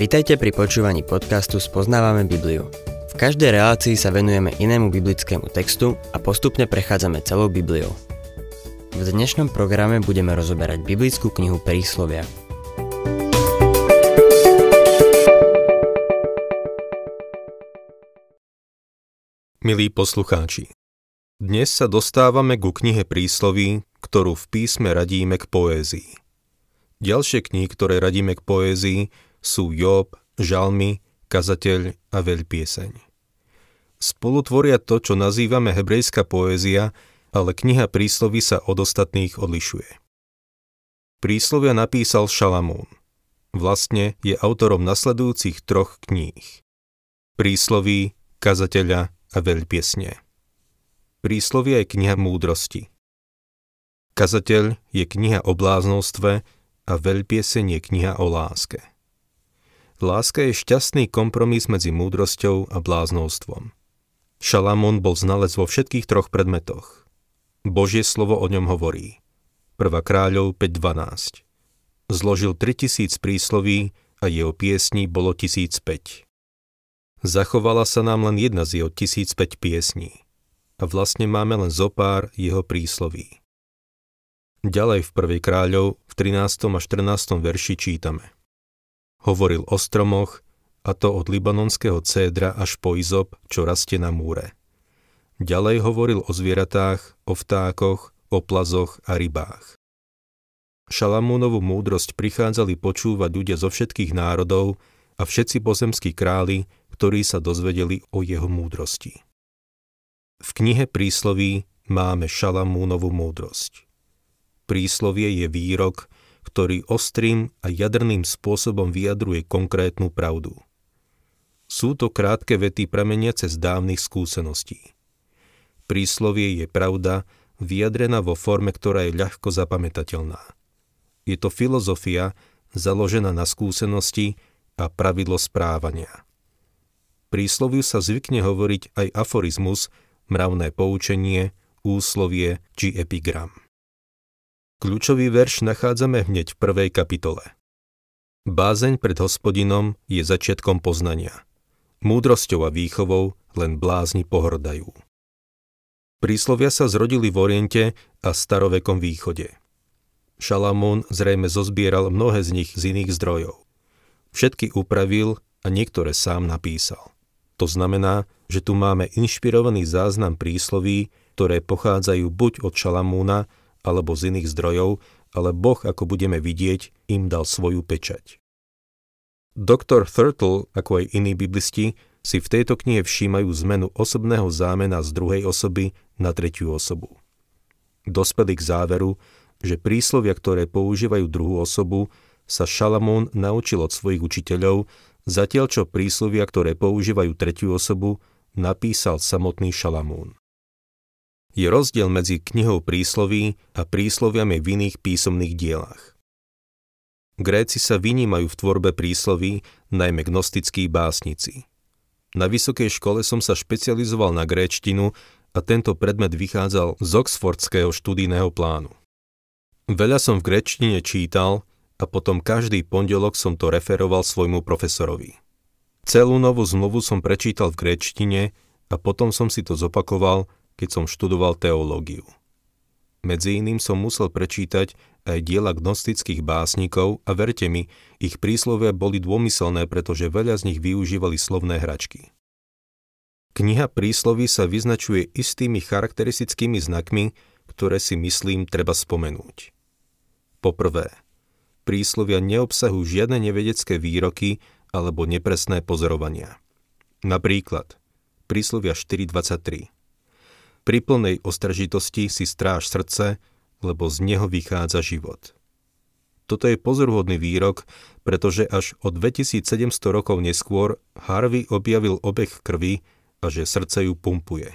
Vitajte pri počúvaní podcastu Spoznávame Bibliu. V každej relácii sa venujeme inému biblickému textu a postupne prechádzame celou Bibliou. V dnešnom programe budeme rozoberať biblickú knihu Príslovia. Milí poslucháči, dnes sa dostávame ku knihe Prísloví, ktorú v písme radíme k poézii. Ďalšie knihy, ktoré radíme k poézii, sú Job, Žalmy, Kazateľ a Veľpieseň. Spolu tvoria to, čo nazývame hebrejská poézia, ale kniha prísloví sa od ostatných odlišuje. Príslovia napísal Šalamún. Vlastne je autorom nasledujúcich troch kníh. Prísloví, kazateľa a veľpiesne. Príslovia je kniha múdrosti. Kazateľ je kniha o bláznostve a veľpieseň je kniha o láske. Láska je šťastný kompromis medzi múdrosťou a bláznostvom. Šalamón bol znalec vo všetkých troch predmetoch. Božie slovo o ňom hovorí. 1. kráľov 5.12. Zložil 3000 prísloví a jeho piesní bolo 1005. Zachovala sa nám len jedna z jeho 1005 piesní. A vlastne máme len zopár jeho prísloví. Ďalej v 1. kráľov v 13. a 14. verši čítame – Hovoril o stromoch, a to od libanonského cédra až po izop, čo rastie na múre. Ďalej hovoril o zvieratách, o vtákoch, o plazoch a rybách. Šalamúnovú múdrosť prichádzali počúvať ľudia zo všetkých národov a všetci pozemskí králi, ktorí sa dozvedeli o jeho múdrosti. V knihe prísloví máme Šalamúnovú múdrosť. Príslovie je výrok, ktorý ostrým a jadrným spôsobom vyjadruje konkrétnu pravdu. Sú to krátke vety prameniace z dávnych skúseností. Príslovie je pravda, vyjadrená vo forme, ktorá je ľahko zapamätateľná. Je to filozofia, založená na skúsenosti a pravidlo správania. Prísloviu sa zvykne hovoriť aj aforizmus, mravné poučenie, úslovie či epigram. Kľúčový verš nachádzame hneď v prvej kapitole. Bázeň pred hospodinom je začiatkom poznania. Múdrosťou a výchovou len blázni pohrdajú. Príslovia sa zrodili v Oriente a starovekom východe. Šalamún zrejme zozbieral mnohé z nich z iných zdrojov. Všetky upravil a niektoré sám napísal. To znamená, že tu máme inšpirovaný záznam prísloví, ktoré pochádzajú buď od Šalamúna, alebo z iných zdrojov, ale Boh, ako budeme vidieť, im dal svoju pečať. Doktor Thurtle, ako aj iní biblisti, si v tejto knihe všímajú zmenu osobného zámena z druhej osoby na tretiu osobu. Dospeli k záveru, že príslovia, ktoré používajú druhú osobu, sa Šalamún naučil od svojich učiteľov, zatiaľ čo príslovia, ktoré používajú tretiu osobu, napísal samotný Šalamún je rozdiel medzi knihou prísloví a prísloviami v iných písomných dielach. Gréci sa vynímajú v tvorbe prísloví, najmä gnostickí básnici. Na vysokej škole som sa špecializoval na gréčtinu a tento predmet vychádzal z oxfordského študijného plánu. Veľa som v gréčtine čítal a potom každý pondelok som to referoval svojmu profesorovi. Celú novú zmluvu som prečítal v gréčtine a potom som si to zopakoval keď som študoval teológiu. Medzi iným som musel prečítať aj diela gnostických básnikov a verte mi, ich príslovia boli dômyselné, pretože veľa z nich využívali slovné hračky. Kniha prísloví sa vyznačuje istými charakteristickými znakmi, ktoré si myslím treba spomenúť. Poprvé, príslovia neobsahujú žiadne nevedecké výroky alebo nepresné pozorovania. Napríklad, príslovia 4.23 pri plnej ostražitosti si stráž srdce, lebo z neho vychádza život. Toto je pozoruhodný výrok, pretože až o 2700 rokov neskôr Harvey objavil obeh krvi a že srdce ju pumpuje.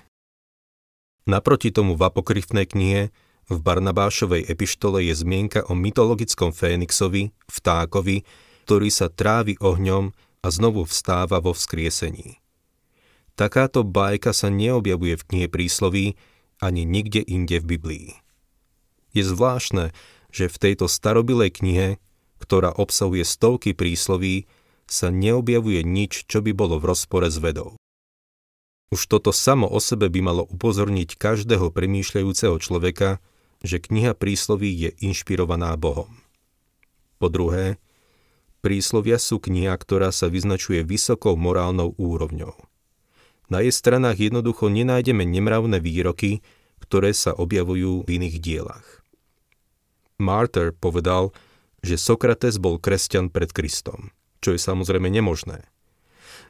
Naproti tomu v apokryfnej knihe v Barnabášovej epištole je zmienka o mytologickom Fénixovi, vtákovi, ktorý sa trávi ohňom a znovu vstáva vo vzkriesení. Takáto bajka sa neobjavuje v knihe prísloví ani nikde inde v Biblii. Je zvláštne, že v tejto starobilej knihe, ktorá obsahuje stovky prísloví, sa neobjavuje nič, čo by bolo v rozpore s vedou. Už toto samo o sebe by malo upozorniť každého premýšľajúceho človeka, že kniha prísloví je inšpirovaná Bohom. Po druhé, príslovia sú kniha, ktorá sa vyznačuje vysokou morálnou úrovňou. Na jej stranách jednoducho nenájdeme nemravné výroky, ktoré sa objavujú v iných dielach. Martyr povedal, že Sokrates bol kresťan pred Kristom, čo je samozrejme nemožné.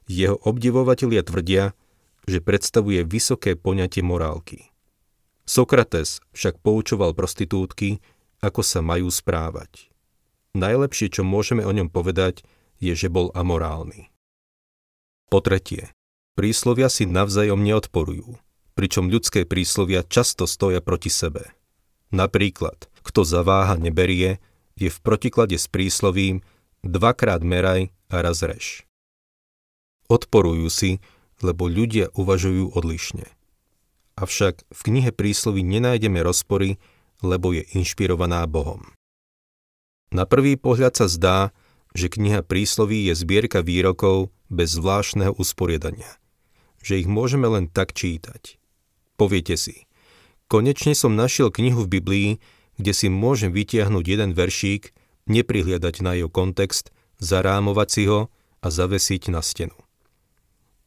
Jeho obdivovatelia tvrdia, že predstavuje vysoké poňatie morálky. Sokrates však poučoval prostitútky, ako sa majú správať. Najlepšie, čo môžeme o ňom povedať, je, že bol amorálny. Po tretie, príslovia si navzájom neodporujú pričom ľudské príslovia často stoja proti sebe. Napríklad, kto zaváha neberie, je v protiklade s príslovím dvakrát meraj a raz reš. Odporujú si, lebo ľudia uvažujú odlišne. Avšak v knihe prísloví nenájdeme rozpory, lebo je inšpirovaná Bohom. Na prvý pohľad sa zdá, že kniha prísloví je zbierka výrokov bez zvláštneho usporiadania, že ich môžeme len tak čítať. Poviete si, konečne som našiel knihu v Biblii, kde si môžem vytiahnuť jeden veršík, neprihliadať na jeho kontext, zarámovať si ho a zavesiť na stenu.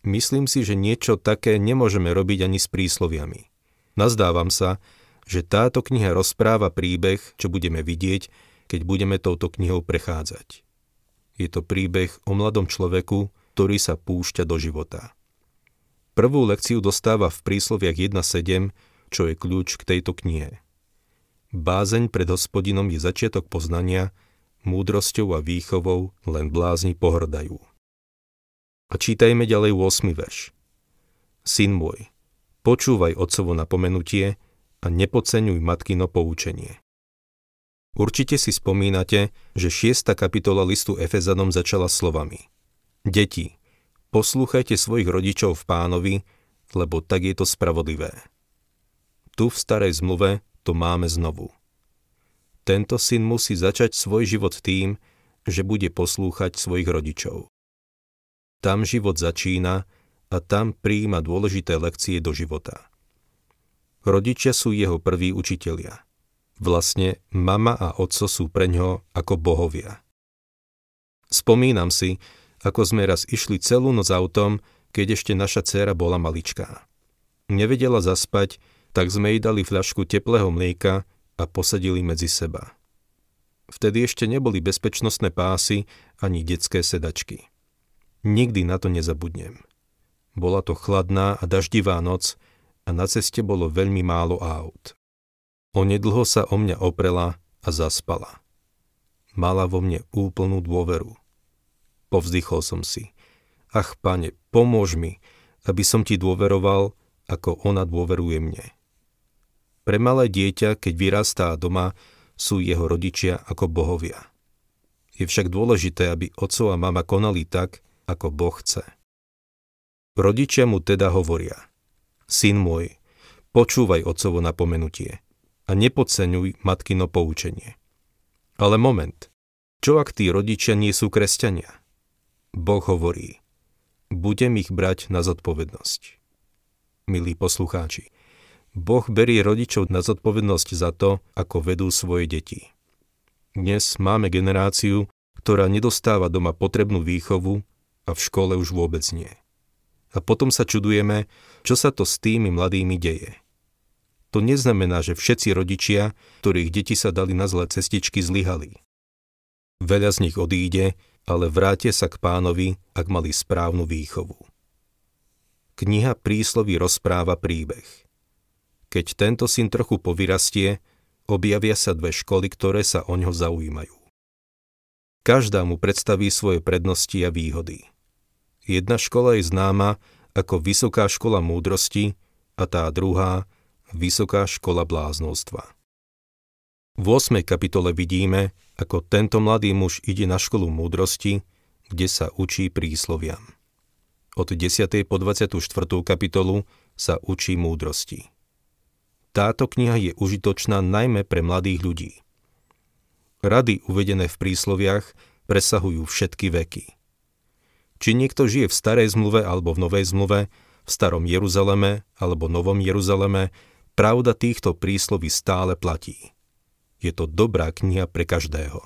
Myslím si, že niečo také nemôžeme robiť ani s prísloviami. Nazdávam sa, že táto kniha rozpráva príbeh, čo budeme vidieť, keď budeme touto knihou prechádzať. Je to príbeh o mladom človeku, ktorý sa púšťa do života. Prvú lekciu dostáva v prísloviach 1.7, čo je kľúč k tejto knihe. Bázeň pred hospodinom je začiatok poznania, múdrosťou a výchovou len blázni pohrdajú. A čítajme ďalej 8. verš. Syn môj, počúvaj otcovo napomenutie a nepodceňuj matkino poučenie. Určite si spomínate, že 6. kapitola listu Efezanom začala slovami Deti, Poslúchajte svojich rodičov v pánovi, lebo tak je to spravodlivé. Tu v starej zmluve to máme znovu. Tento syn musí začať svoj život tým, že bude poslúchať svojich rodičov. Tam život začína a tam prijíma dôležité lekcie do života. Rodičia sú jeho prví učitelia. Vlastne mama a otco sú pre ňo ako bohovia. Spomínam si, ako sme raz išli celú noc autom, keď ešte naša dcéra bola maličká. Nevedela zaspať, tak sme jej dali fľašku teplého mlieka a posadili medzi seba. Vtedy ešte neboli bezpečnostné pásy ani detské sedačky. Nikdy na to nezabudnem. Bola to chladná a daždivá noc a na ceste bolo veľmi málo aut. Onedlho sa o mňa oprela a zaspala. Mala vo mne úplnú dôveru. Povzdychol som si. Ach, pane, pomôž mi, aby som ti dôveroval, ako ona dôveruje mne. Pre malé dieťa, keď vyrastá doma, sú jeho rodičia ako bohovia. Je však dôležité, aby otco a mama konali tak, ako Boh chce. Rodičia mu teda hovoria, syn môj, počúvaj otcovo napomenutie a nepodceňuj matkino poučenie. Ale moment, čo ak tí rodičia nie sú kresťania? Boh hovorí, budem ich brať na zodpovednosť. Milí poslucháči, Boh berie rodičov na zodpovednosť za to, ako vedú svoje deti. Dnes máme generáciu, ktorá nedostáva doma potrebnú výchovu a v škole už vôbec nie. A potom sa čudujeme, čo sa to s tými mladými deje. To neznamená, že všetci rodičia, ktorých deti sa dali na zlé cestičky, zlyhali. Veľa z nich odíde ale vráte sa k pánovi, ak mali správnu výchovu. Kniha prísloví rozpráva príbeh. Keď tento syn trochu povyrastie, objavia sa dve školy, ktoré sa o ňo zaujímajú. Každá mu predstaví svoje prednosti a výhody. Jedna škola je známa ako Vysoká škola múdrosti a tá druhá Vysoká škola bláznostva. V 8. kapitole vidíme, ako tento mladý muž ide na školu múdrosti, kde sa učí prísloviam. Od 10. po 24. kapitolu sa učí múdrosti. Táto kniha je užitočná najmä pre mladých ľudí. Rady uvedené v prísloviach presahujú všetky veky. Či niekto žije v starej zmluve alebo v novej zmluve, v starom Jeruzaleme alebo novom Jeruzaleme, pravda týchto prísloví stále platí. Je to dobrá kniha pre každého.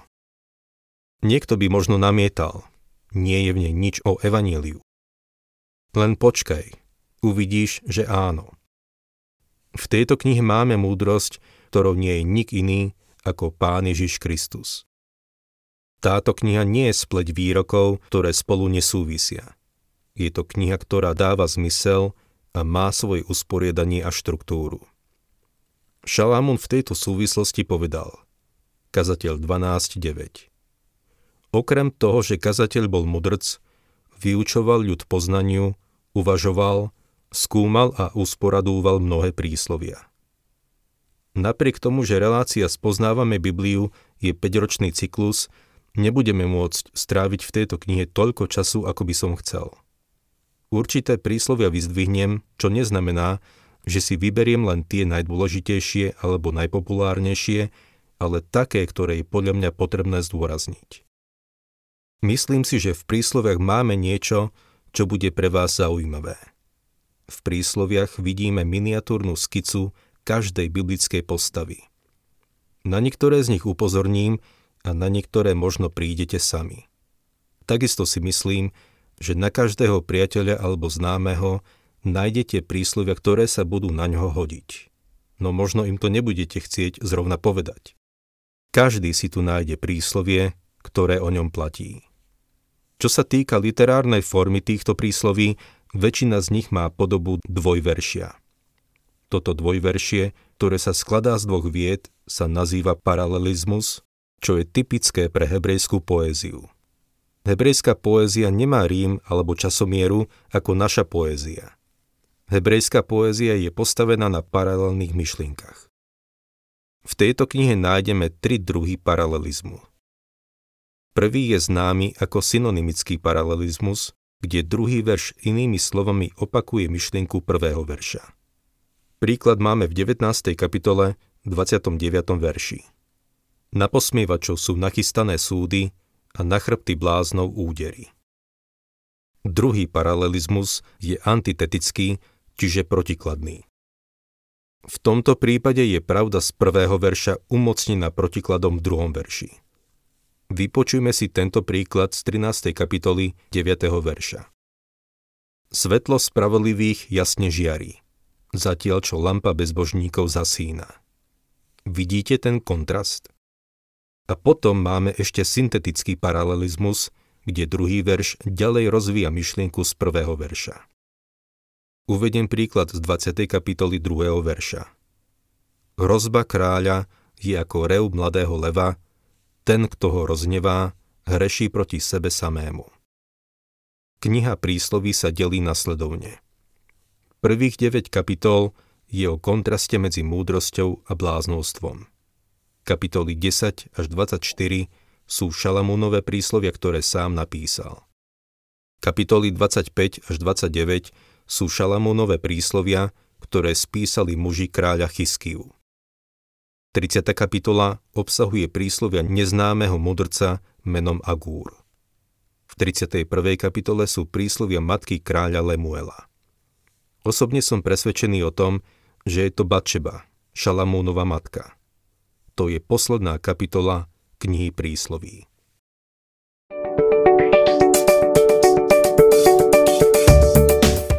Niekto by možno namietal, nie je v nej nič o evaníliu. Len počkaj, uvidíš, že áno. V tejto knihe máme múdrosť, ktorou nie je nik iný ako Pán Ježiš Kristus. Táto kniha nie je spleť výrokov, ktoré spolu nesúvisia. Je to kniha, ktorá dáva zmysel a má svoje usporiadanie a štruktúru. Šalamún v tejto súvislosti povedal Kazateľ 12.9 Okrem toho, že kazateľ bol mudrc, vyučoval ľud poznaniu, uvažoval, skúmal a usporadúval mnohé príslovia. Napriek tomu, že relácia Spoznávame Bibliu je 5-ročný cyklus, nebudeme môcť stráviť v tejto knihe toľko času, ako by som chcel. Určité príslovia vyzdvihnem, čo neznamená, že si vyberiem len tie najdôležitejšie alebo najpopulárnejšie, ale také, ktoré je podľa mňa potrebné zdôrazniť. Myslím si, že v prísloviach máme niečo, čo bude pre vás zaujímavé. V prísloviach vidíme miniatúrnu skicu každej biblickej postavy. Na niektoré z nich upozorním, a na niektoré možno prídete sami. Takisto si myslím, že na každého priateľa alebo známeho nájdete príslovia, ktoré sa budú na ňo hodiť. No možno im to nebudete chcieť zrovna povedať. Každý si tu nájde príslovie, ktoré o ňom platí. Čo sa týka literárnej formy týchto prísloví, väčšina z nich má podobu dvojveršia. Toto dvojveršie, ktoré sa skladá z dvoch vied, sa nazýva paralelizmus čo je typické pre hebrejskú poéziu. Hebrejská poézia nemá rím alebo časomieru ako naša poézia. Hebrejská poézia je postavená na paralelných myšlienkach. V tejto knihe nájdeme tri druhy paralelizmu. Prvý je známy ako synonymický paralelizmus, kde druhý verš inými slovami opakuje myšlienku prvého verša. Príklad máme v 19. kapitole 29. verši. Na posmievačov sú nachystané súdy a na chrbty bláznou údery. Druhý paralelizmus je antitetický, čiže protikladný. V tomto prípade je pravda z prvého verša umocnená protikladom v druhom verši. Vypočujme si tento príklad z 13. kapitoly 9. verša. Svetlo spravodlivých jasne žiari, zatiaľ čo lampa bezbožníkov zasína. Vidíte ten kontrast? A potom máme ešte syntetický paralelizmus, kde druhý verš ďalej rozvíja myšlienku z prvého verša. Uvediem príklad z 20. kapitoly 2. verša. Hrozba kráľa je ako rev mladého leva, ten, kto ho roznevá, hreší proti sebe samému. Kniha prísloví sa delí nasledovne. Prvých 9 kapitol je o kontraste medzi múdrosťou a bláznostvom kapitoly 10 až 24 sú Šalamúnové príslovia, ktoré sám napísal. Kapitoly 25 až 29 sú Šalamúnové príslovia, ktoré spísali muži kráľa Chyskiu. 30. kapitola obsahuje príslovia neznámeho mudrca menom Agúr. V 31. kapitole sú príslovia matky kráľa Lemuela. Osobne som presvedčený o tom, že je to Batšeba, Šalamúnova matka. To je posledná kapitola knihy prísloví.